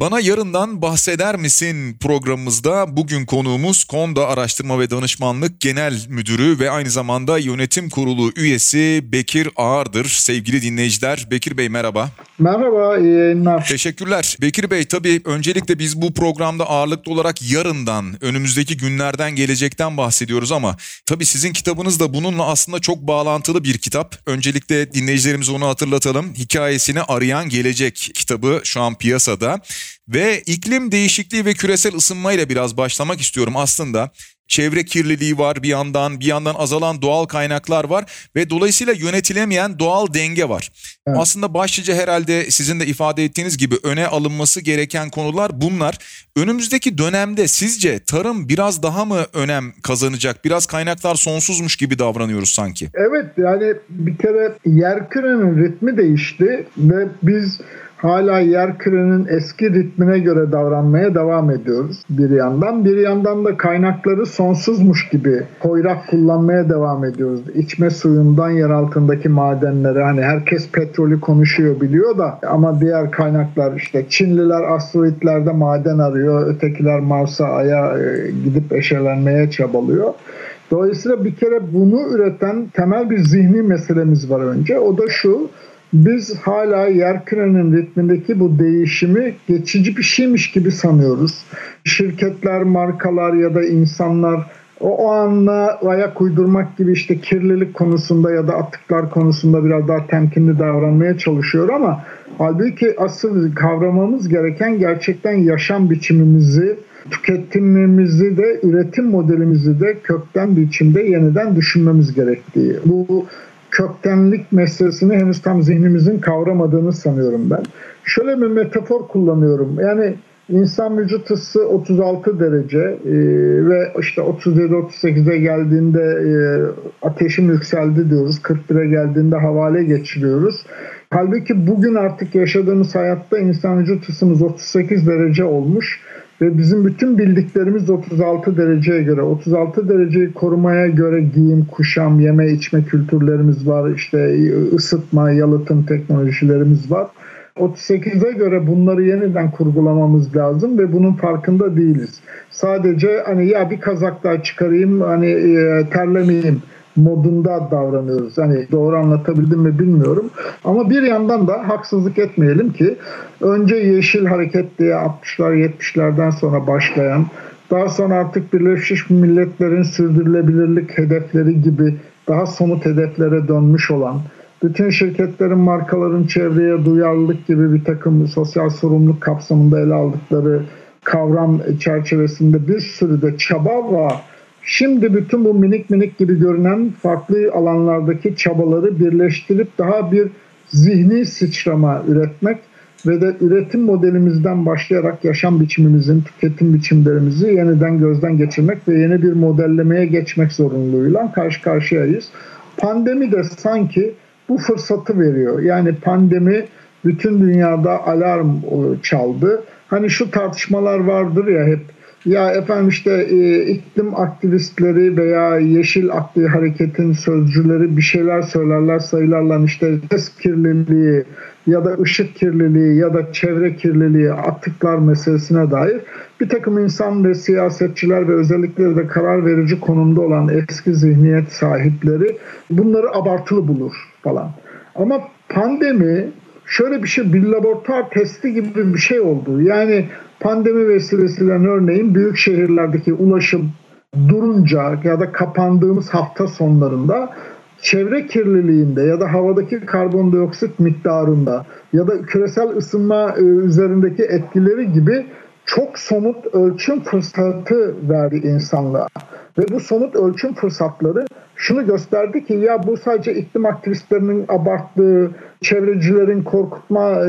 Bana yarından bahseder misin programımızda bugün konuğumuz Konda Araştırma ve Danışmanlık Genel Müdürü ve aynı zamanda yönetim kurulu üyesi Bekir Ağar'dır. Sevgili dinleyiciler Bekir Bey merhaba. Merhaba, iyi yayınlar. Teşekkürler. Bekir Bey tabii öncelikle biz bu programda ağırlıklı olarak yarından, önümüzdeki günlerden, gelecekten bahsediyoruz ama tabii sizin kitabınız da bununla aslında çok bağlantılı bir kitap. Öncelikle dinleyicilerimize onu hatırlatalım. Hikayesini Arayan Gelecek kitabı şu an piyasada. Ve iklim değişikliği ve küresel ısınmayla biraz başlamak istiyorum aslında. Çevre kirliliği var bir yandan, bir yandan azalan doğal kaynaklar var ve dolayısıyla yönetilemeyen doğal denge var. Evet. Aslında başlıca herhalde sizin de ifade ettiğiniz gibi öne alınması gereken konular bunlar. Önümüzdeki dönemde sizce tarım biraz daha mı önem kazanacak? Biraz kaynaklar sonsuzmuş gibi davranıyoruz sanki. Evet yani bir kere yer kürenin ritmi değişti ve biz hala yer kürenin eski ritmine göre davranmaya devam ediyoruz bir yandan. Bir yandan da kaynakları sonsuzmuş gibi koyrak kullanmaya devam ediyoruz. İçme suyundan yer altındaki madenlere hani herkes petrolü konuşuyor biliyor da ama diğer kaynaklar işte Çinliler asteroitlerde maden arıyor. Ötekiler Mars'a Ay'a e, gidip eşelenmeye çabalıyor. Dolayısıyla bir kere bunu üreten temel bir zihni meselemiz var önce. O da şu biz hala yer kürenin ritmindeki bu değişimi geçici bir şeymiş gibi sanıyoruz. Şirketler, markalar ya da insanlar o, o anla ayak uydurmak gibi işte kirlilik konusunda ya da atıklar konusunda biraz daha temkinli davranmaya çalışıyor ama halbuki asıl kavramamız gereken gerçekten yaşam biçimimizi, tüketimimizi de üretim modelimizi de kökten biçimde yeniden düşünmemiz gerektiği. Bu köktenlik meselesini henüz tam zihnimizin kavramadığını sanıyorum ben. Şöyle bir metafor kullanıyorum. Yani insan vücut ısı 36 derece e, ve işte 37-38'e geldiğinde e, ateşim yükseldi diyoruz. 41'e geldiğinde havale geçiriyoruz. Halbuki bugün artık yaşadığımız hayatta insan vücut ısımız 38 derece olmuş ve bizim bütün bildiklerimiz 36 dereceye göre. 36 dereceyi korumaya göre giyim, kuşam, yeme içme kültürlerimiz var. İşte ısıtma, yalıtım teknolojilerimiz var. 38'e göre bunları yeniden kurgulamamız lazım ve bunun farkında değiliz. Sadece hani ya bir kazak daha çıkarayım hani e, terlemeyeyim modunda davranıyoruz. Hani doğru anlatabildim mi bilmiyorum. Ama bir yandan da haksızlık etmeyelim ki önce Yeşil Hareket diye 60'lar 70'lerden sonra başlayan daha sonra artık Birleşmiş Milletler'in sürdürülebilirlik hedefleri gibi daha somut hedeflere dönmüş olan bütün şirketlerin, markaların çevreye duyarlılık gibi bir takım sosyal sorumluluk kapsamında ele aldıkları kavram çerçevesinde bir sürü de çaba var Şimdi bütün bu minik minik gibi görünen farklı alanlardaki çabaları birleştirip daha bir zihni sıçrama üretmek ve de üretim modelimizden başlayarak yaşam biçimimizin, tüketim biçimlerimizi yeniden gözden geçirmek ve yeni bir modellemeye geçmek zorunluluğuyla karşı karşıyayız. Pandemi de sanki bu fırsatı veriyor. Yani pandemi bütün dünyada alarm çaldı. Hani şu tartışmalar vardır ya hep ya efendim işte e, iklim aktivistleri veya yeşil akli hareketin sözcüleri bir şeyler söylerler sayılarla işte ses kirliliği ya da ışık kirliliği ya da çevre kirliliği atıklar meselesine dair bir takım insan ve siyasetçiler ve özellikle de karar verici konumda olan eski zihniyet sahipleri bunları abartılı bulur falan. Ama pandemi şöyle bir şey bir laboratuvar testi gibi bir şey oldu. Yani pandemi vesilesiyle örneğin büyük şehirlerdeki ulaşım durunca ya da kapandığımız hafta sonlarında çevre kirliliğinde ya da havadaki karbondioksit miktarında ya da küresel ısınma e, üzerindeki etkileri gibi çok somut ölçüm fırsatı verdi insanlığa. Ve bu somut ölçüm fırsatları şunu gösterdi ki ya bu sadece iklim aktivistlerinin abarttığı, çevrecilerin korkutma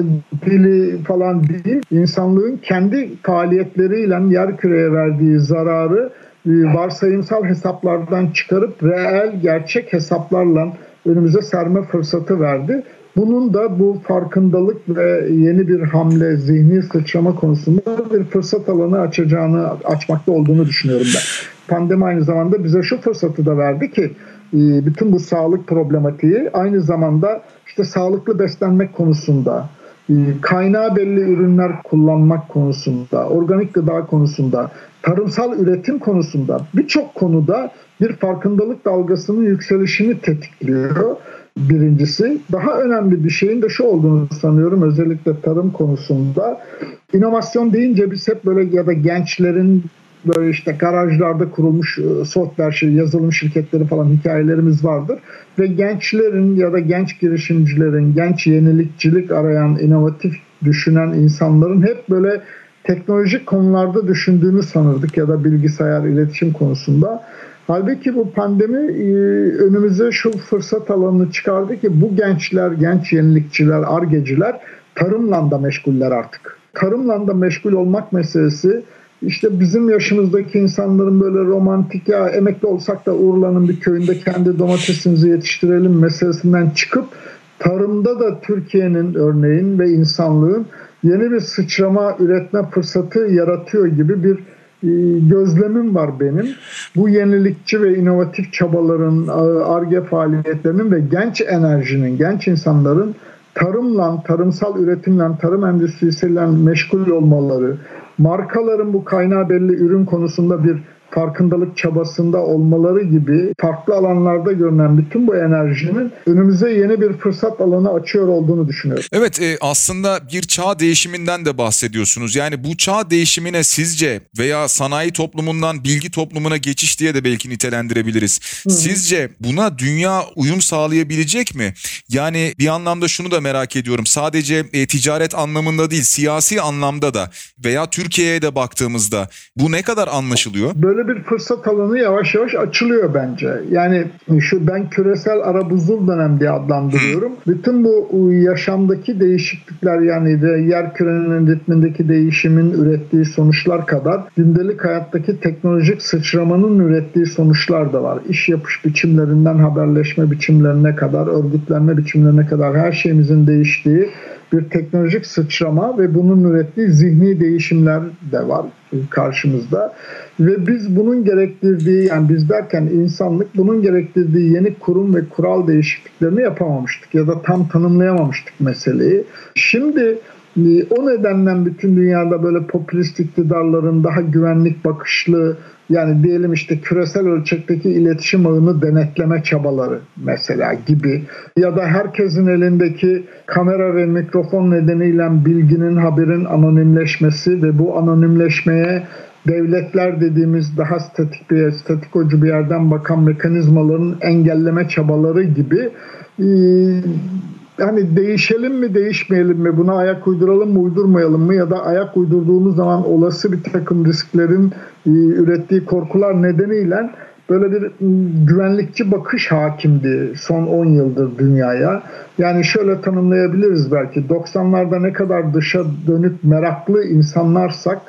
dili falan değil. İnsanlığın kendi faaliyetleriyle yer küreye verdiği zararı e, varsayımsal hesaplardan çıkarıp reel gerçek hesaplarla önümüze serme fırsatı verdi. Bunun da bu farkındalık ve yeni bir hamle, zihni sıçrama konusunda bir fırsat alanı açacağını, açmakta olduğunu düşünüyorum ben. Pandemi aynı zamanda bize şu fırsatı da verdi ki e, bütün bu sağlık problematiği aynı zamanda işte sağlıklı beslenmek konusunda kaynağı belli ürünler kullanmak konusunda, organik gıda konusunda, tarımsal üretim konusunda birçok konuda bir farkındalık dalgasının yükselişini tetikliyor. Birincisi daha önemli bir şeyin de şu olduğunu sanıyorum özellikle tarım konusunda. inovasyon deyince biz hep böyle ya da gençlerin böyle işte garajlarda kurulmuş e, software şey, yazılım şirketleri falan hikayelerimiz vardır. Ve gençlerin ya da genç girişimcilerin, genç yenilikçilik arayan, inovatif düşünen insanların hep böyle teknolojik konularda düşündüğünü sanırdık ya da bilgisayar iletişim konusunda. Halbuki bu pandemi e, önümüze şu fırsat alanını çıkardı ki bu gençler, genç yenilikçiler, argeciler tarımla da meşguller artık. Tarımla da meşgul olmak meselesi işte bizim yaşımızdaki insanların böyle romantik ya emekli olsak da Urla'nın bir köyünde kendi domatesimizi yetiştirelim meselesinden çıkıp tarımda da Türkiye'nin örneğin ve insanlığın yeni bir sıçrama üretme fırsatı yaratıyor gibi bir e, gözlemim var benim. Bu yenilikçi ve inovatif çabaların, ARGE faaliyetlerinin ve genç enerjinin, genç insanların tarımla, tarımsal üretimle, tarım endüstrisiyle meşgul olmaları, markaların bu kaynağı belli ürün konusunda bir farkındalık çabasında olmaları gibi farklı alanlarda görünen bütün bu enerjinin önümüze yeni bir fırsat alanı açıyor olduğunu düşünüyorum. Evet e, aslında bir çağ değişiminden de bahsediyorsunuz. Yani bu çağ değişimine sizce veya sanayi toplumundan bilgi toplumuna geçiş diye de belki nitelendirebiliriz. Hı. Sizce buna dünya uyum sağlayabilecek mi? Yani bir anlamda şunu da merak ediyorum. Sadece e, ticaret anlamında değil siyasi anlamda da veya Türkiye'ye de baktığımızda bu ne kadar anlaşılıyor? Böyle bir fırsat alanı yavaş yavaş açılıyor bence. Yani şu ben küresel arabuzul dönem diye adlandırıyorum. Bütün bu yaşamdaki değişiklikler yani de yer kürenin ritmindeki değişimin ürettiği sonuçlar kadar gündelik hayattaki teknolojik sıçramanın ürettiği sonuçlar da var. İş yapış biçimlerinden haberleşme biçimlerine kadar, örgütlenme biçimlerine kadar her şeyimizin değiştiği bir teknolojik sıçrama ve bunun ürettiği zihni değişimler de var karşımızda. Ve biz bunun gerektirdiği yani biz derken insanlık bunun gerektirdiği yeni kurum ve kural değişikliklerini yapamamıştık ya da tam tanımlayamamıştık meseleyi. Şimdi o nedenden bütün dünyada böyle popülist iktidarların daha güvenlik bakışlı yani diyelim işte küresel ölçekteki iletişim ağını denetleme çabaları mesela gibi ya da herkesin elindeki kamera ve mikrofon nedeniyle bilginin haberin anonimleşmesi ve bu anonimleşmeye devletler dediğimiz daha statik bir statikocu bir yerden bakan mekanizmaların engelleme çabaları gibi e, hani değişelim mi değişmeyelim mi? Buna ayak uyduralım mı uydurmayalım mı? Ya da ayak uydurduğumuz zaman olası bir takım risklerin e, ürettiği korkular nedeniyle böyle bir güvenlikçi bakış hakimdi son 10 yıldır dünyaya. Yani şöyle tanımlayabiliriz belki. 90'larda ne kadar dışa dönük meraklı insanlarsak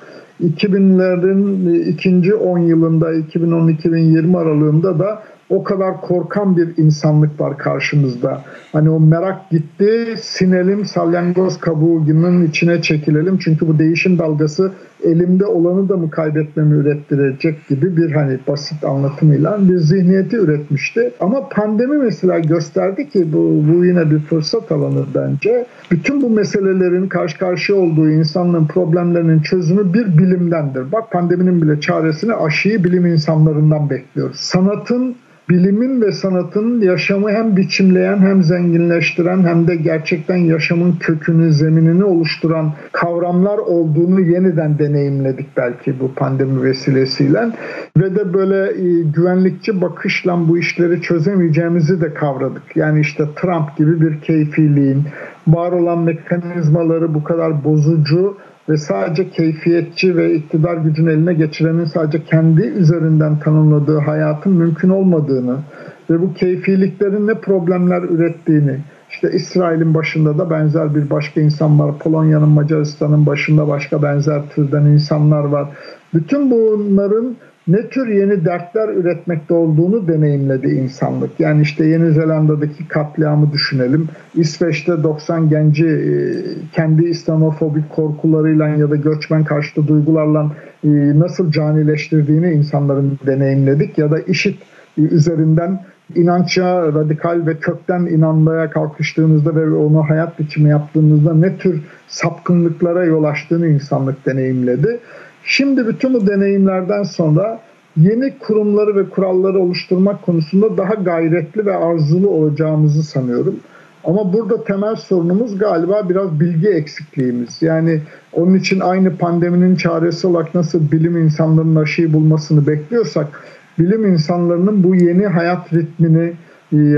2000'lerin ikinci 10 yılında 2010-2020 aralığında da o kadar korkan bir insanlık var karşımızda. Hani o merak gitti, sinelim, salyangoz kabuğunun içine çekilelim. Çünkü bu değişim dalgası elimde olanı da mı kaybetmemi ürettirecek gibi bir hani basit anlatımıyla bir zihniyeti üretmişti. Ama pandemi mesela gösterdi ki bu, bu yine bir fırsat alanı bence. Bütün bu meselelerin karşı karşıya olduğu insanlığın problemlerinin çözümü bir bilimdendir. Bak pandeminin bile çaresini aşıyı bilim insanlarından bekliyoruz. Sanatın bilimin ve sanatın yaşamı hem biçimleyen hem zenginleştiren hem de gerçekten yaşamın kökünü, zeminini oluşturan kavramlar olduğunu yeniden deneyimledik belki bu pandemi vesilesiyle. Ve de böyle e, güvenlikçi bakışla bu işleri çözemeyeceğimizi de kavradık. Yani işte Trump gibi bir keyfiliğin, var olan mekanizmaları bu kadar bozucu ve sadece keyfiyetçi ve iktidar gücünü eline geçirenin sadece kendi üzerinden tanımladığı hayatın mümkün olmadığını ve bu keyfiliklerin ne problemler ürettiğini işte İsrail'in başında da benzer bir başka insan var. Polonya'nın, Macaristan'ın başında başka benzer türden insanlar var. Bütün bunların ne tür yeni dertler üretmekte olduğunu deneyimledi insanlık. Yani işte Yeni Zelanda'daki katliamı düşünelim. İsveç'te 90 genci e, kendi İslamofobik korkularıyla ya da göçmen karşıtı duygularla e, nasıl canileştirdiğini insanların deneyimledik. Ya da işit üzerinden inança radikal ve kökten inanmaya kalkıştığınızda ve onu hayat biçimi yaptığınızda ne tür sapkınlıklara yol açtığını insanlık deneyimledi. Şimdi bütün bu deneyimlerden sonra yeni kurumları ve kuralları oluşturmak konusunda daha gayretli ve arzulu olacağımızı sanıyorum. Ama burada temel sorunumuz galiba biraz bilgi eksikliğimiz. Yani onun için aynı pandeminin çaresi olarak nasıl bilim insanlarının aşıyı bulmasını bekliyorsak bilim insanlarının bu yeni hayat ritmini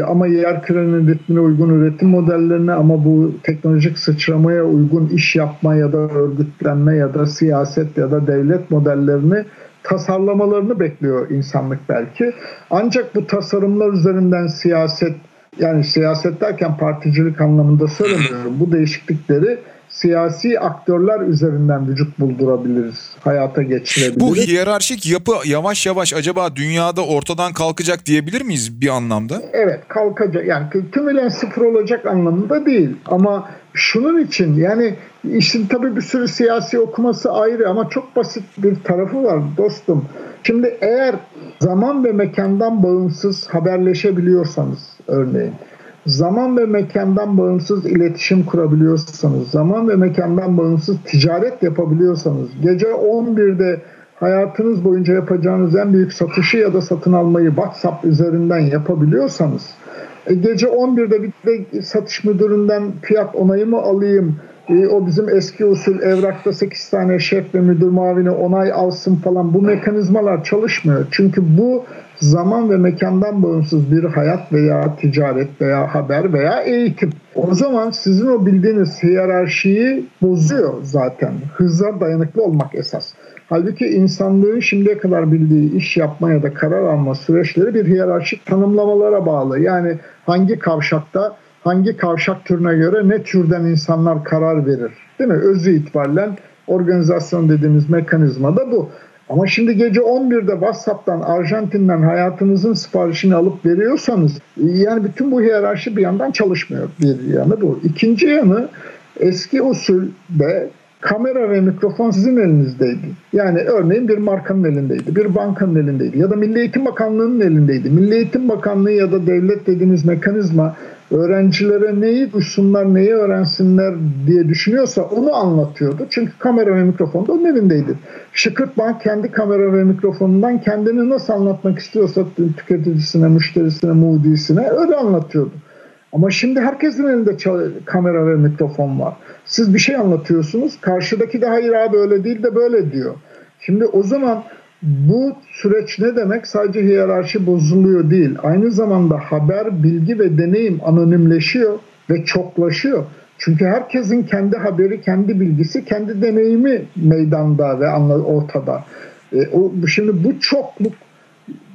ama yer kürenin ritmine uygun üretim modellerine ama bu teknolojik sıçramaya uygun iş yapma ya da örgütlenme ya da siyaset ya da devlet modellerini tasarlamalarını bekliyor insanlık belki. Ancak bu tasarımlar üzerinden siyaset yani siyaset derken particilik anlamında söylemiyorum. Bu değişiklikleri siyasi aktörler üzerinden vücut buldurabiliriz, hayata geçirebiliriz. Bu hiyerarşik yapı yavaş yavaş acaba dünyada ortadan kalkacak diyebilir miyiz bir anlamda? Evet kalkacak yani tümüyle sıfır olacak anlamında değil ama şunun için yani işin tabii bir sürü siyasi okuması ayrı ama çok basit bir tarafı var dostum. Şimdi eğer zaman ve mekandan bağımsız haberleşebiliyorsanız örneğin zaman ve mekandan bağımsız iletişim kurabiliyorsanız, zaman ve mekandan bağımsız ticaret yapabiliyorsanız, gece 11'de hayatınız boyunca yapacağınız en büyük satışı ya da satın almayı WhatsApp üzerinden yapabiliyorsanız, e, gece 11'de bir satış müdüründen fiyat onayımı alayım, e, o bizim eski usul evrakta 8 tane şef ve müdür mavini onay alsın falan bu mekanizmalar çalışmıyor. Çünkü bu zaman ve mekandan bağımsız bir hayat veya ticaret veya haber veya eğitim. O zaman sizin o bildiğiniz hiyerarşiyi bozuyor zaten. Hıza dayanıklı olmak esas. Halbuki insanlığın şimdiye kadar bildiği iş yapma ya da karar alma süreçleri bir hiyerarşik tanımlamalara bağlı. Yani hangi kavşakta hangi kavşak türüne göre ne türden insanlar karar verir. Değil mi? Özü itibariyle organizasyon dediğimiz mekanizma da bu. Ama şimdi gece 11'de WhatsApp'tan Arjantin'den hayatınızın siparişini alıp veriyorsanız yani bütün bu hiyerarşi bir yandan çalışmıyor. Bir yanı bu. İkinci yanı eski usulde kamera ve mikrofon sizin elinizdeydi. Yani örneğin bir markanın elindeydi, bir bankanın elindeydi ya da Milli Eğitim Bakanlığı'nın elindeydi. Milli Eğitim Bakanlığı ya da devlet dediğiniz mekanizma öğrencilere neyi duysunlar, neyi öğrensinler diye düşünüyorsa onu anlatıyordu. Çünkü kamera ve mikrofon da onun elindeydi. Şıkırt Bank kendi kamera ve mikrofonundan kendini nasıl anlatmak istiyorsa tüketicisine, müşterisine, muğdisine öyle anlatıyordu. Ama şimdi herkesin elinde kamera ve mikrofon var. Siz bir şey anlatıyorsunuz. Karşıdaki de hayır abi öyle değil de böyle diyor. Şimdi o zaman bu süreç ne demek? Sadece hiyerarşi bozuluyor değil. Aynı zamanda haber, bilgi ve deneyim anonimleşiyor ve çoklaşıyor. Çünkü herkesin kendi haberi, kendi bilgisi, kendi deneyimi meydanda ve ortada. E, o, şimdi bu çokluk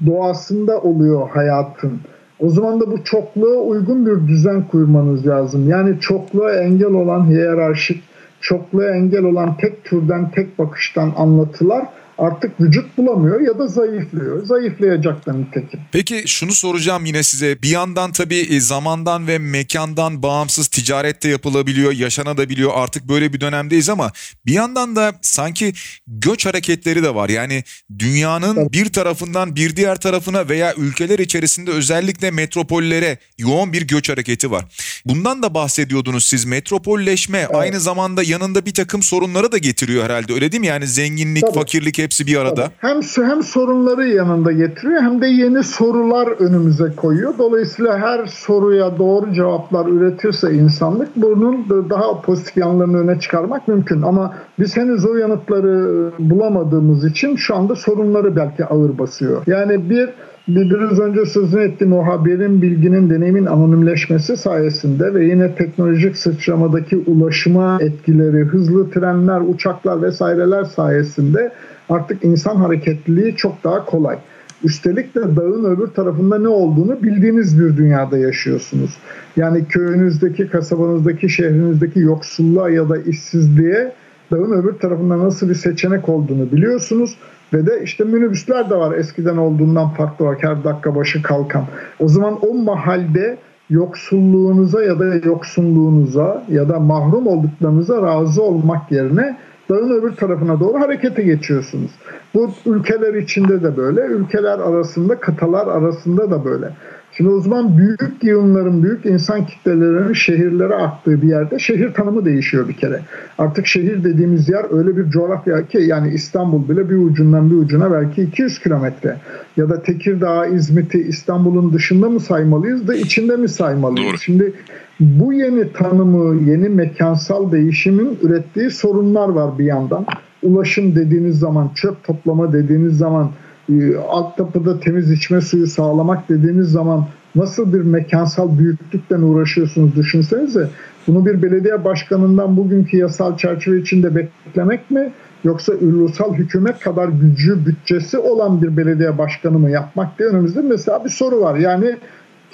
doğasında oluyor hayatın. O zaman da bu çokluğa uygun bir düzen kurmanız lazım. Yani çokluğa engel olan hiyerarşik, çokluğa engel olan tek türden, tek bakıştan anlatılar artık vücut bulamıyor ya da zayıflıyor. Zayıflayacak da nitekim. Peki şunu soracağım yine size. Bir yandan tabii e, zamandan ve mekandan bağımsız ticarette yapılabiliyor, yaşanabiliyor. Artık böyle bir dönemdeyiz ama bir yandan da sanki göç hareketleri de var. Yani dünyanın bir tarafından bir diğer tarafına veya ülkeler içerisinde özellikle metropollere yoğun bir göç hareketi var. Bundan da bahsediyordunuz siz. Metropolleşme evet. aynı zamanda yanında bir takım sorunları da getiriyor herhalde. Öyle değil mi? Yani zenginlik, Tabii. fakirlik hepsi bir arada. Hem hem sorunları yanında getiriyor hem de yeni sorular önümüze koyuyor. Dolayısıyla her soruya doğru cevaplar üretirse insanlık bunun daha pozitif yanlarını öne çıkarmak mümkün. Ama biz henüz o yanıtları bulamadığımız için şu anda sorunları belki ağır basıyor. Yani bir biraz önce sözünü ettiğim o haberin, bilginin, deneyimin anonimleşmesi sayesinde ve yine teknolojik sıçramadaki ulaşıma etkileri, hızlı trenler, uçaklar vesaireler sayesinde artık insan hareketliliği çok daha kolay. Üstelik de dağın öbür tarafında ne olduğunu bildiğiniz bir dünyada yaşıyorsunuz. Yani köyünüzdeki, kasabanızdaki, şehrinizdeki yoksulluğa ya da işsizliğe dağın öbür tarafında nasıl bir seçenek olduğunu biliyorsunuz. Ve de işte minibüsler de var eskiden olduğundan farklı olarak her dakika başı kalkan. O zaman o mahalde yoksulluğunuza ya da yoksunluğunuza ya da mahrum olduklarınıza razı olmak yerine dağın öbür tarafına doğru harekete geçiyorsunuz. Bu ülkeler içinde de böyle, ülkeler arasında, kıtalar arasında da böyle. Şimdi o zaman büyük yığınların, büyük insan kitlelerinin şehirlere aktığı bir yerde şehir tanımı değişiyor bir kere. Artık şehir dediğimiz yer öyle bir coğrafya ki yani İstanbul bile bir ucundan bir ucuna belki 200 kilometre. Ya da Tekirdağ, İzmit'i İstanbul'un dışında mı saymalıyız da içinde mi saymalıyız? Doğru. Şimdi bu yeni tanımı, yeni mekansal değişimin ürettiği sorunlar var bir yandan. Ulaşım dediğiniz zaman, çöp toplama dediğiniz zaman, e, altyapıda temiz içme suyu sağlamak dediğiniz zaman nasıl bir mekansal büyüklükten uğraşıyorsunuz düşünsenize. Bunu bir belediye başkanından bugünkü yasal çerçeve içinde beklemek mi? Yoksa ulusal hükümet kadar gücü, bütçesi olan bir belediye başkanı mı yapmak diye önümüzde mesela bir soru var. Yani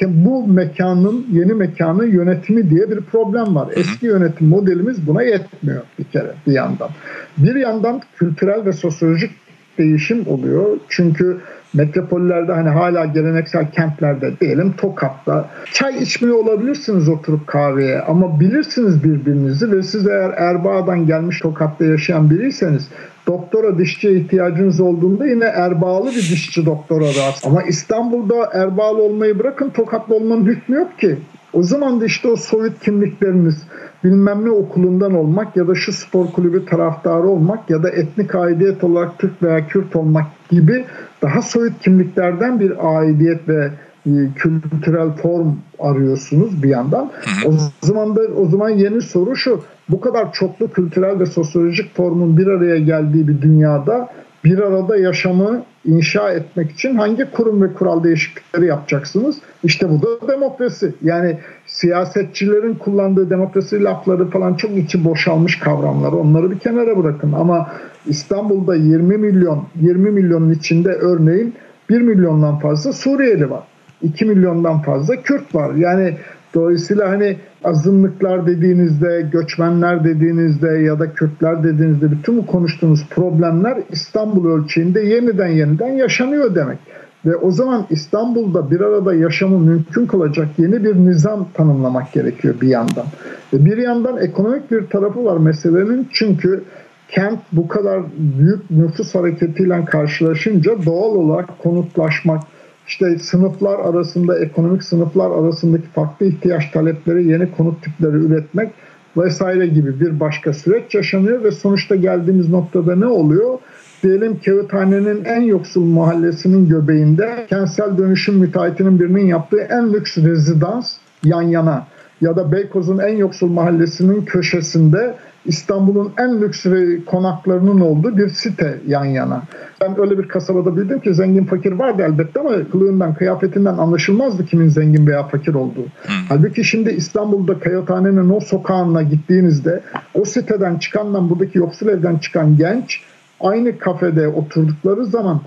bu mekanın, yeni mekanın yönetimi diye bir problem var. Eski yönetim modelimiz buna yetmiyor bir kere bir yandan. Bir yandan kültürel ve sosyolojik değişim oluyor. Çünkü metropollerde hani hala geleneksel kentlerde diyelim Tokat'ta çay içmiyor olabilirsiniz oturup kahveye ama bilirsiniz birbirinizi ve siz eğer Erbaa'dan gelmiş Tokat'ta yaşayan biriyseniz doktora dişçiye ihtiyacınız olduğunda yine Erbağlı bir dişçi doktora rast. Ama İstanbul'da Erbağlı olmayı bırakın Tokatlı olmanın hükmü yok ki. O zaman da işte o soyut kimlikleriniz bilmem ne okulundan olmak ya da şu spor kulübü taraftarı olmak ya da etnik aidiyet olarak Türk veya Kürt olmak gibi daha soyut kimliklerden bir aidiyet ve e, kültürel form arıyorsunuz bir yandan. O zaman da o zaman yeni soru şu. Bu kadar çoklu kültürel ve sosyolojik formun bir araya geldiği bir dünyada bir arada yaşamı inşa etmek için hangi kurum ve kural değişiklikleri yapacaksınız? İşte bu da demokrasi. Yani siyasetçilerin kullandığı demokrasi lafları falan çok içi boşalmış kavramlar. Onları bir kenara bırakın. Ama İstanbul'da 20 milyon, 20 milyonun içinde örneğin 1 milyondan fazla Suriyeli var. 2 milyondan fazla Kürt var. Yani dolayısıyla hani azınlıklar dediğinizde, göçmenler dediğinizde ya da Kürtler dediğinizde bütün bu konuştuğunuz problemler İstanbul ölçeğinde yeniden yeniden yaşanıyor demek. Ve o zaman İstanbul'da bir arada yaşamı mümkün kılacak yeni bir nizam tanımlamak gerekiyor bir yandan. Ve bir yandan ekonomik bir tarafı var meselenin çünkü kent bu kadar büyük nüfus hareketiyle karşılaşınca doğal olarak konutlaşmak, işte sınıflar arasında, ekonomik sınıflar arasındaki farklı ihtiyaç talepleri, yeni konut tipleri üretmek vesaire gibi bir başka süreç yaşanıyor ve sonuçta geldiğimiz noktada ne oluyor? Diyelim Kağıthane'nin en yoksul mahallesinin göbeğinde kentsel dönüşüm müteahhitinin birinin yaptığı en lüks rezidans yan yana ya da Beykoz'un en yoksul mahallesinin köşesinde İstanbul'un en lüks konaklarının olduğu bir site yan yana. Ben öyle bir kasabada büyüdüm ki zengin fakir vardı elbette ama kılığından, kıyafetinden anlaşılmazdı kimin zengin veya fakir olduğu. Hmm. Halbuki şimdi İstanbul'da Kayathane'nin o sokağına gittiğinizde o siteden çıkanla buradaki yoksul evden çıkan genç aynı kafede oturdukları zaman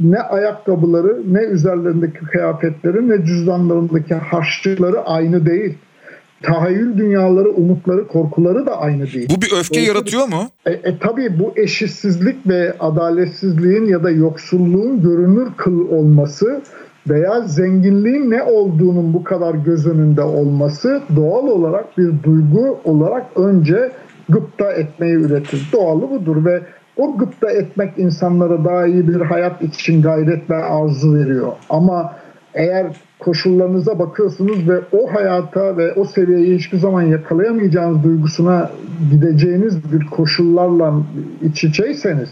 ne ayakkabıları, ne üzerlerindeki kıyafetleri, ne cüzdanlarındaki harçlıkları aynı değil tahayyül dünyaları, umutları, korkuları da aynı değil. Bu bir öfke Dolayısıyla, yaratıyor mu? E, e, tabii bu eşitsizlik ve adaletsizliğin ya da yoksulluğun görünür kıl olması veya zenginliğin ne olduğunun bu kadar göz önünde olması doğal olarak bir duygu olarak önce gıpta etmeyi üretir. Doğalı budur ve o gıpta etmek insanlara daha iyi bir hayat için gayret ve arzu veriyor. Ama eğer koşullarınıza bakıyorsunuz ve o hayata ve o seviyeyi hiçbir zaman yakalayamayacağınız duygusuna gideceğiniz bir koşullarla iç içeyseniz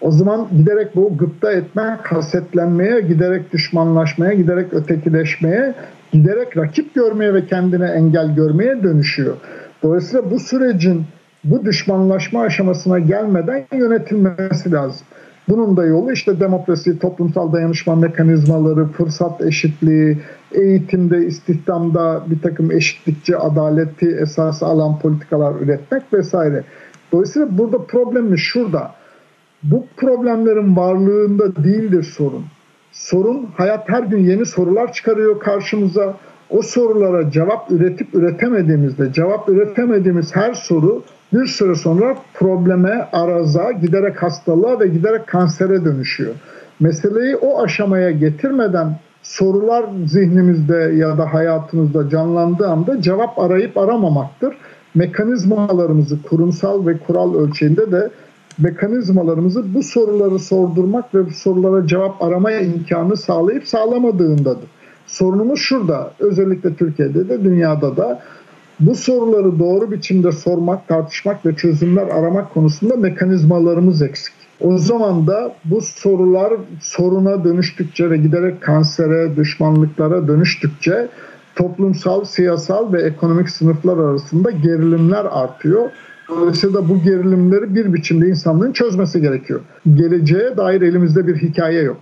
o zaman giderek bu gıpta etme, hasetlenmeye, giderek düşmanlaşmaya, giderek ötekileşmeye, giderek rakip görmeye ve kendine engel görmeye dönüşüyor. Dolayısıyla bu sürecin bu düşmanlaşma aşamasına gelmeden yönetilmesi lazım. Bunun da yolu işte demokrasi, toplumsal dayanışma mekanizmaları, fırsat eşitliği, eğitimde, istihdamda bir takım eşitlikçi, adaleti esas alan politikalar üretmek vesaire. Dolayısıyla burada problemimiz şurada. Bu problemlerin varlığında değildir sorun. Sorun hayat her gün yeni sorular çıkarıyor karşımıza. O sorulara cevap üretip üretemediğimizde, cevap üretemediğimiz her soru bir süre sonra probleme, araza, giderek hastalığa ve giderek kansere dönüşüyor. Meseleyi o aşamaya getirmeden sorular zihnimizde ya da hayatımızda canlandığı anda cevap arayıp aramamaktır. Mekanizmalarımızı kurumsal ve kural ölçeğinde de mekanizmalarımızı bu soruları sordurmak ve bu sorulara cevap aramaya imkanı sağlayıp sağlamadığındadır. Sorunumuz şurada. Özellikle Türkiye'de de dünyada da bu soruları doğru biçimde sormak, tartışmak ve çözümler aramak konusunda mekanizmalarımız eksik. O zaman da bu sorular soruna dönüştükçe ve giderek kansere, düşmanlıklara dönüştükçe toplumsal, siyasal ve ekonomik sınıflar arasında gerilimler artıyor. Dolayısıyla bu gerilimleri bir biçimde insanlığın çözmesi gerekiyor. Geleceğe dair elimizde bir hikaye yok.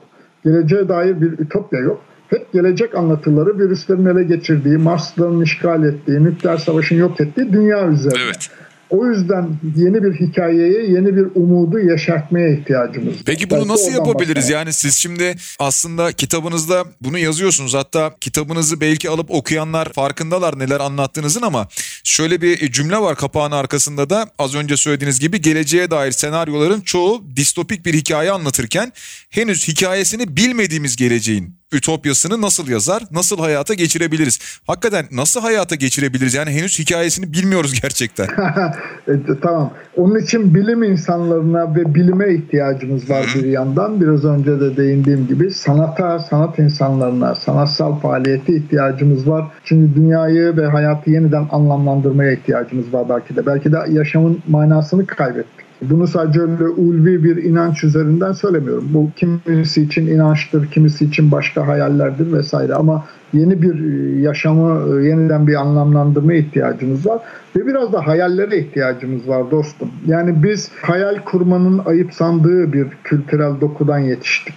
Geleceğe dair bir ütopya yok. Hep gelecek anlatıları virüslerin ele geçirdiği, Marsların işgal ettiği, nükleer savaşın yok ettiği dünya üzerine. Evet. O yüzden yeni bir hikayeye, yeni bir umudu yaşatmaya ihtiyacımız var. Peki bunu Belki nasıl yapabiliriz? Yani siz şimdi aslında kitabınızda bunu yazıyorsunuz. Hatta kitabınızı belki alıp okuyanlar farkındalar neler anlattığınızın ama şöyle bir cümle var kapağın arkasında da az önce söylediğiniz gibi geleceğe dair senaryoların çoğu distopik bir hikaye anlatırken henüz hikayesini bilmediğimiz geleceğin ütopyasını nasıl yazar, nasıl hayata geçirebiliriz? Hakikaten nasıl hayata geçirebiliriz? Yani henüz hikayesini bilmiyoruz gerçekten. e, tamam. Onun için bilim insanlarına ve bilime ihtiyacımız var bir yandan. Biraz önce de değindiğim gibi sanata, sanat insanlarına, sanatsal faaliyete ihtiyacımız var. Çünkü dünyayı ve hayatı yeniden anlamlandırmaya ihtiyacımız var belki de. Belki de yaşamın manasını kaybettik. Bunu sadece öyle ulvi bir inanç üzerinden söylemiyorum. Bu kimisi için inançtır, kimisi için başka hayallerdir vesaire ama yeni bir e, yaşamı e, yeniden bir anlamlandırma ihtiyacımız var ve biraz da hayallere ihtiyacımız var dostum. Yani biz hayal kurmanın ayıp sandığı bir kültürel dokudan yetiştik.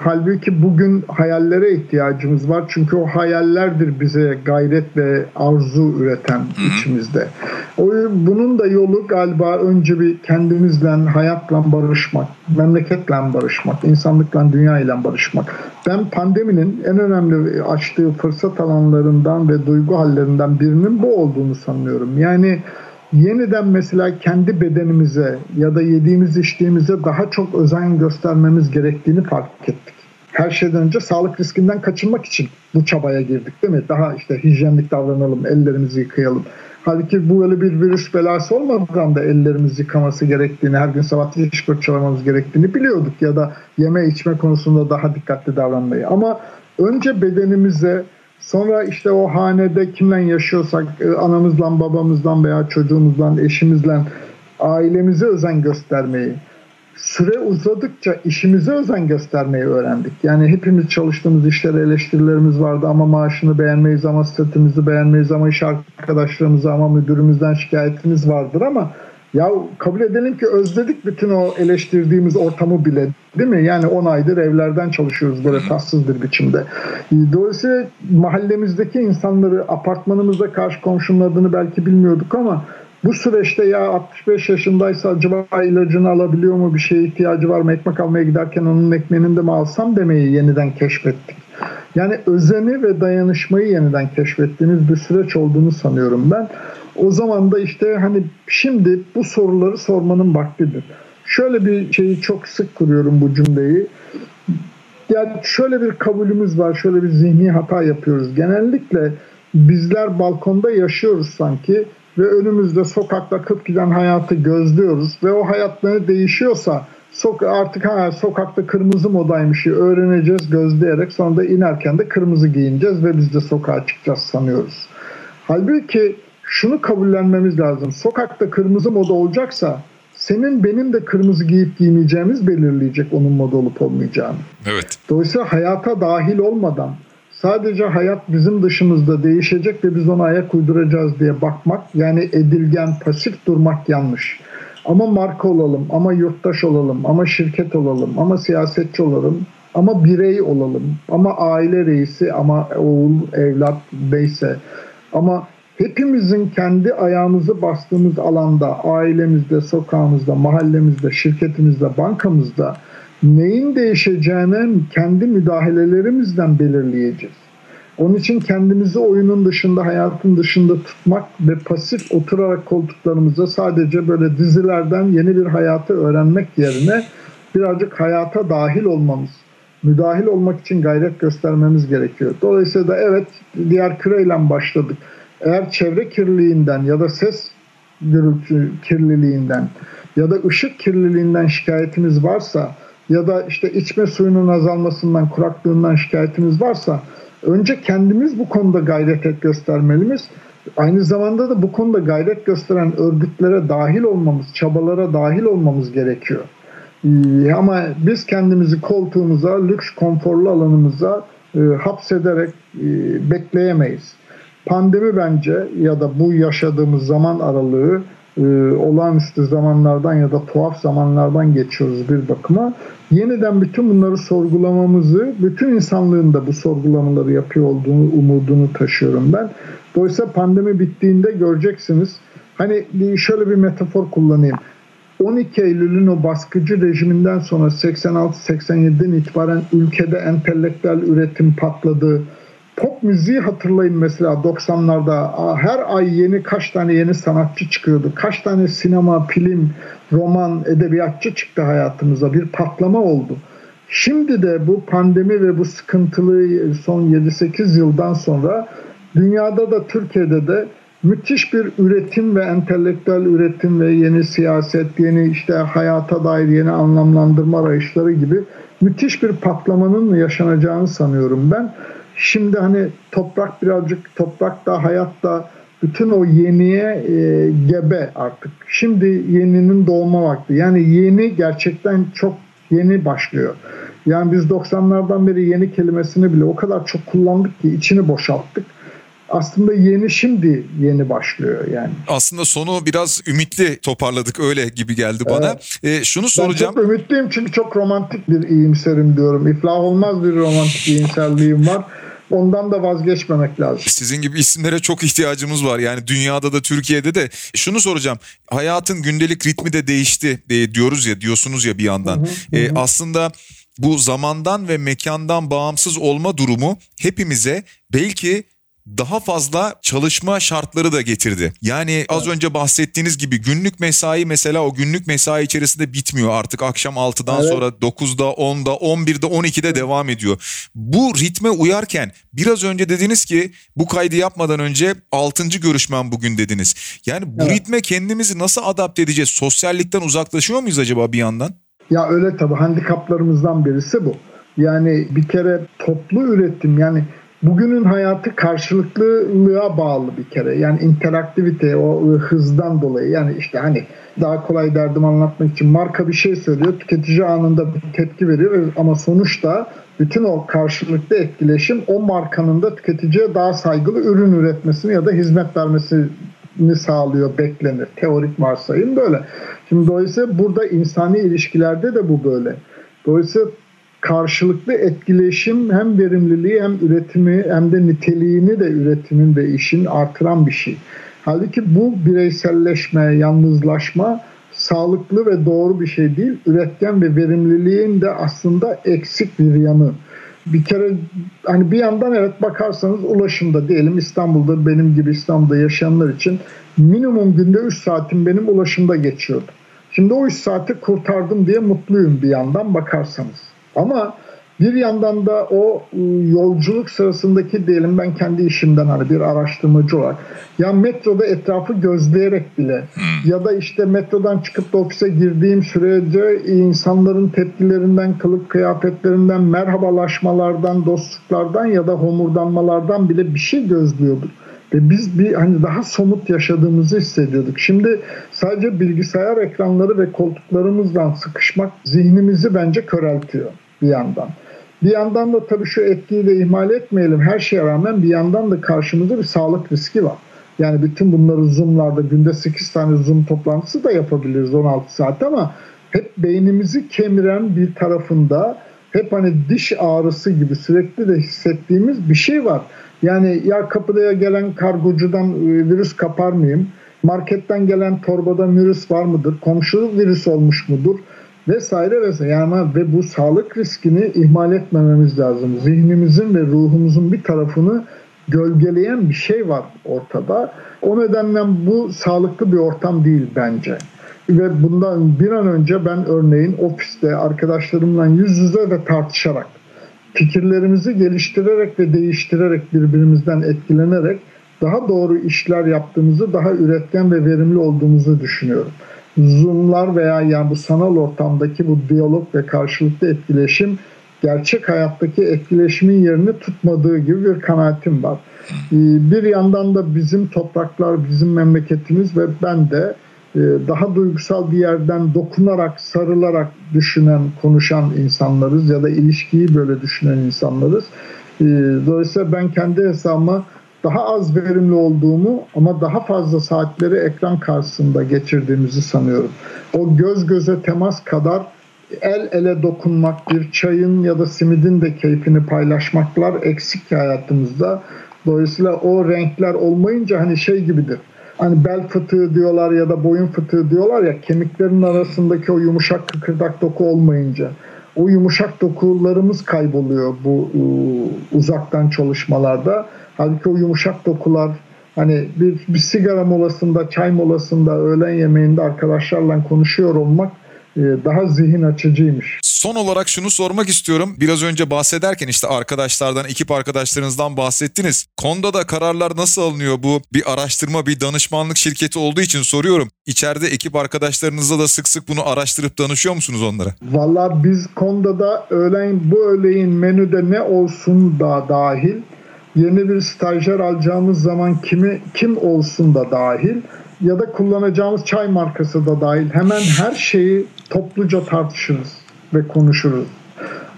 Halbuki bugün hayallere ihtiyacımız var. Çünkü o hayallerdir bize gayret ve arzu üreten içimizde. O, bunun da yolu galiba önce bir kendimizle, hayatla barışmak, memleketle barışmak, insanlıkla, dünya ile barışmak. Ben pandeminin en önemli açtığı fırsat alanlarından ve duygu hallerinden birinin bu olduğunu sanıyorum. Yani yeniden mesela kendi bedenimize ya da yediğimiz içtiğimize daha çok özen göstermemiz gerektiğini fark ettik. Her şeyden önce sağlık riskinden kaçınmak için bu çabaya girdik değil mi? Daha işte hijyenlik davranalım, ellerimizi yıkayalım. Halbuki bu öyle bir virüs belası olmadan da ellerimizi yıkaması gerektiğini, her gün sabah diş fırçalamamız gerektiğini biliyorduk. Ya da yeme içme konusunda daha dikkatli davranmayı. Ama önce bedenimize, Sonra işte o hanede kimle yaşıyorsak e, anamızla babamızla veya çocuğumuzla eşimizle ailemize özen göstermeyi süre uzadıkça işimize özen göstermeyi öğrendik. Yani hepimiz çalıştığımız işlere eleştirilerimiz vardı ama maaşını beğenmeyiz ama statümüzü beğenmeyiz ama iş arkadaşlarımızı ama müdürümüzden şikayetimiz vardır ama ya kabul edelim ki özledik bütün o eleştirdiğimiz ortamı bile değil mi? Yani 10 aydır evlerden çalışıyoruz böyle tatsız bir biçimde. Dolayısıyla mahallemizdeki insanları apartmanımızda karşı komşunun adını belki bilmiyorduk ama bu süreçte ya 65 yaşındaysa acaba ilacını alabiliyor mu bir şeye ihtiyacı var mı ekmek almaya giderken onun ekmeğini de mi alsam demeyi yeniden keşfettik. Yani özeni ve dayanışmayı yeniden keşfettiğimiz bir süreç olduğunu sanıyorum ben. O zaman da işte hani şimdi bu soruları sormanın vaktidir. Şöyle bir şeyi çok sık kuruyorum bu cümleyi. Yani şöyle bir kabulümüz var, şöyle bir zihni hata yapıyoruz. Genellikle bizler balkonda yaşıyoruz sanki ve önümüzde sokakta akıp giden hayatı gözlüyoruz ve o hayat ne değişiyorsa sok artık ha sokakta kırmızı modaymış öğreneceğiz gözleyerek sonra da inerken de kırmızı giyineceğiz ve biz de sokağa çıkacağız sanıyoruz. Halbuki şunu kabullenmemiz lazım. Sokakta kırmızı moda olacaksa senin benim de kırmızı giyip giymeyeceğimiz belirleyecek onun moda olup olmayacağını. Evet. Dolayısıyla hayata dahil olmadan sadece hayat bizim dışımızda değişecek ve biz ona ayak uyduracağız diye bakmak yani edilgen pasif durmak yanlış. Ama marka olalım, ama yurttaş olalım, ama şirket olalım, ama siyasetçi olalım, ama birey olalım, ama aile reisi, ama oğul, evlat neyse. Ama hepimizin kendi ayağımızı bastığımız alanda, ailemizde, sokağımızda, mahallemizde, şirketimizde, bankamızda neyin değişeceğini kendi müdahalelerimizden belirleyeceğiz. Onun için kendimizi oyunun dışında, hayatın dışında tutmak ve pasif oturarak koltuklarımıza sadece böyle dizilerden yeni bir hayatı öğrenmek yerine birazcık hayata dahil olmamız, müdahil olmak için gayret göstermemiz gerekiyor. Dolayısıyla da evet diğer küreyle başladık. Eğer çevre kirliliğinden ya da ses gürültü kirliliğinden ya da ışık kirliliğinden şikayetimiz varsa ya da işte içme suyunun azalmasından, kuraklığından şikayetiniz varsa önce kendimiz bu konuda gayret göstermeliyiz. Aynı zamanda da bu konuda gayret gösteren örgütlere dahil olmamız, çabalara dahil olmamız gerekiyor. Ee, ama biz kendimizi koltuğumuza, lüks konforlu alanımıza e, hapsederek e, bekleyemeyiz. Pandemi bence ya da bu yaşadığımız zaman aralığı e, olağanüstü zamanlardan ya da tuhaf zamanlardan geçiyoruz bir bakıma. Yeniden bütün bunları sorgulamamızı, bütün insanlığın da bu sorgulamaları yapıyor olduğunu umudunu taşıyorum ben. Dolayısıyla pandemi bittiğinde göreceksiniz. Hani şöyle bir metafor kullanayım. 12 Eylül'ün o baskıcı rejiminden sonra 86-87'den itibaren ülkede entelektüel üretim patladı. Pop müziği hatırlayın mesela 90'larda her ay yeni kaç tane yeni sanatçı çıkıyordu. Kaç tane sinema, film, roman, edebiyatçı çıktı hayatımıza. Bir patlama oldu. Şimdi de bu pandemi ve bu sıkıntılı son 7-8 yıldan sonra dünyada da Türkiye'de de müthiş bir üretim ve entelektüel üretim ve yeni siyaset, yeni işte hayata dair yeni anlamlandırma arayışları gibi müthiş bir patlamanın yaşanacağını sanıyorum ben. Şimdi hani toprak birazcık toprakta, hayatta bütün o yeniye e, gebe artık. Şimdi yeninin doğma vakti. Yani yeni gerçekten çok yeni başlıyor. Yani biz 90'lardan beri yeni kelimesini bile o kadar çok kullandık ki içini boşalttık aslında yeni şimdi yeni başlıyor yani. Aslında sonu biraz ümitli toparladık öyle gibi geldi bana. Evet. E, şunu soracağım. Ben çok ümitliyim çünkü çok romantik bir iyimserim diyorum. İflah olmaz bir romantik iyimserliğim var. Ondan da vazgeçmemek lazım. Sizin gibi isimlere çok ihtiyacımız var. Yani dünyada da Türkiye'de de. Şunu soracağım. Hayatın gündelik ritmi de değişti e, diyoruz ya diyorsunuz ya bir yandan. Hı hı, e, hı. aslında bu zamandan ve mekandan bağımsız olma durumu hepimize belki daha fazla çalışma şartları da getirdi. Yani az evet. önce bahsettiğiniz gibi günlük mesai mesela o günlük mesai içerisinde bitmiyor artık akşam 6'dan evet. sonra 9'da 10'da 11'de 12'de evet. devam ediyor. Bu ritme uyarken biraz önce dediniz ki bu kaydı yapmadan önce 6. görüşmem bugün dediniz. Yani bu evet. ritme kendimizi nasıl adapte edeceğiz? Sosyallikten uzaklaşıyor muyuz acaba bir yandan? Ya öyle tabii handikaplarımızdan birisi bu. Yani bir kere toplu üretim yani bugünün hayatı karşılıklılığa bağlı bir kere. Yani interaktivite, o hızdan dolayı. Yani işte hani daha kolay derdim anlatmak için marka bir şey söylüyor. Tüketici anında bir tepki veriyor ama sonuçta bütün o karşılıklı etkileşim o markanın da tüketiciye daha saygılı ürün üretmesini ya da hizmet vermesini sağlıyor, beklenir. Teorik varsayım böyle. Şimdi dolayısıyla burada insani ilişkilerde de bu böyle. Dolayısıyla karşılıklı etkileşim hem verimliliği hem üretimi hem de niteliğini de üretimin ve işin artıran bir şey. Halbuki bu bireyselleşme, yalnızlaşma sağlıklı ve doğru bir şey değil. Üretken ve verimliliğin de aslında eksik bir yanı. Bir kere hani bir yandan evet bakarsanız ulaşımda diyelim İstanbul'da benim gibi İstanbul'da yaşayanlar için minimum günde 3 saatim benim ulaşımda geçiyordu. Şimdi o 3 saati kurtardım diye mutluyum bir yandan bakarsanız. Ama bir yandan da o ıı, yolculuk sırasındaki diyelim ben kendi işimden hani bir araştırmacı olarak ya metroda etrafı gözleyerek bile hmm. ya da işte metrodan çıkıp da ofise girdiğim sürece insanların tepkilerinden, kılık kıyafetlerinden, merhabalaşmalardan, dostluklardan ya da homurdanmalardan bile bir şey gözlüyorduk. Ve biz bir hani daha somut yaşadığımızı hissediyorduk. Şimdi sadece bilgisayar ekranları ve koltuklarımızdan sıkışmak zihnimizi bence köreltiyor bir yandan. Bir yandan da tabii şu etkiyi de ihmal etmeyelim. Her şeye rağmen bir yandan da karşımızda bir sağlık riski var. Yani bütün bunları Zoom'larda günde 8 tane Zoom toplantısı da yapabiliriz 16 saat ama hep beynimizi kemiren bir tarafında hep hani diş ağrısı gibi sürekli de hissettiğimiz bir şey var. Yani ya kapıya gelen kargocudan e, virüs kapar mıyım? Marketten gelen torbada virüs var mıdır? Komşu virüs olmuş mudur? Vesaire vesaire. Yani ve bu sağlık riskini ihmal etmememiz lazım. Zihnimizin ve ruhumuzun bir tarafını gölgeleyen bir şey var ortada. O nedenle bu sağlıklı bir ortam değil bence. Ve bundan bir an önce ben örneğin ofiste arkadaşlarımla yüz yüze ve tartışarak fikirlerimizi geliştirerek ve değiştirerek birbirimizden etkilenerek daha doğru işler yaptığımızı, daha üretken ve verimli olduğumuzu düşünüyorum. Zoom'lar veya yani bu sanal ortamdaki bu diyalog ve karşılıklı etkileşim gerçek hayattaki etkileşimin yerini tutmadığı gibi bir kanaatim var. Ee, Bir yandan da bizim topraklar, bizim memleketimiz ve ben de e, daha duygusal bir yerden dokunarak, sarılarak düşünen, konuşan insanlarız ya da ilişkiyi böyle düşünen insanlarız. Ee, Dolayısıyla ben kendi hesabıma daha az verimli olduğumu ama daha fazla saatleri ekran karşısında geçirdiğimizi sanıyorum. O göz göze temas kadar el ele dokunmak, bir çayın ya da simidin de keyfini paylaşmaklar eksik ki hayatımızda. Dolayısıyla o renkler olmayınca hani şey gibidir. Hani bel fıtığı diyorlar ya da boyun fıtığı diyorlar ya kemiklerin arasındaki o yumuşak kıkırdak doku olmayınca. O yumuşak dokularımız kayboluyor bu e, uzaktan çalışmalarda. Halbuki o yumuşak dokular hani bir, bir sigara molasında, çay molasında, öğlen yemeğinde arkadaşlarla konuşuyor olmak e, daha zihin açıcıymış. Son olarak şunu sormak istiyorum. Biraz önce bahsederken işte arkadaşlardan, ekip arkadaşlarınızdan bahsettiniz. Konda'da kararlar nasıl alınıyor bu? Bir araştırma, bir danışmanlık şirketi olduğu için soruyorum. İçeride ekip arkadaşlarınızla da sık sık bunu araştırıp danışıyor musunuz onlara? Valla biz Konda'da öğlen bu öğleyin menüde ne olsun da dahil yeni bir stajyer alacağımız zaman kimi kim olsun da dahil ya da kullanacağımız çay markası da dahil hemen her şeyi topluca tartışırız ve konuşuruz.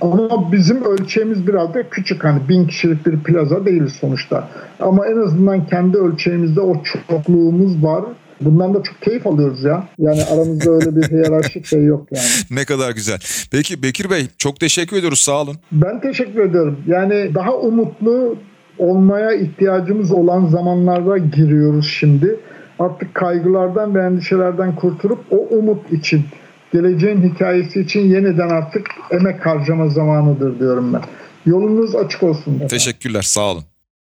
Ama bizim ölçeğimiz biraz da küçük hani bin kişilik bir plaza değiliz sonuçta. Ama en azından kendi ölçeğimizde o çokluğumuz var. Bundan da çok keyif alıyoruz ya. Yani aramızda öyle bir hiyerarşik şey yok yani. Ne kadar güzel. Peki Bekir Bey çok teşekkür ediyoruz sağ olun. Ben teşekkür ederim. Yani daha umutlu olmaya ihtiyacımız olan zamanlarda giriyoruz şimdi. Artık kaygılardan ve endişelerden kurtulup o umut için, geleceğin hikayesi için yeniden artık emek harcama zamanıdır diyorum ben. Yolunuz açık olsun. efendim. Teşekkürler sağ olun.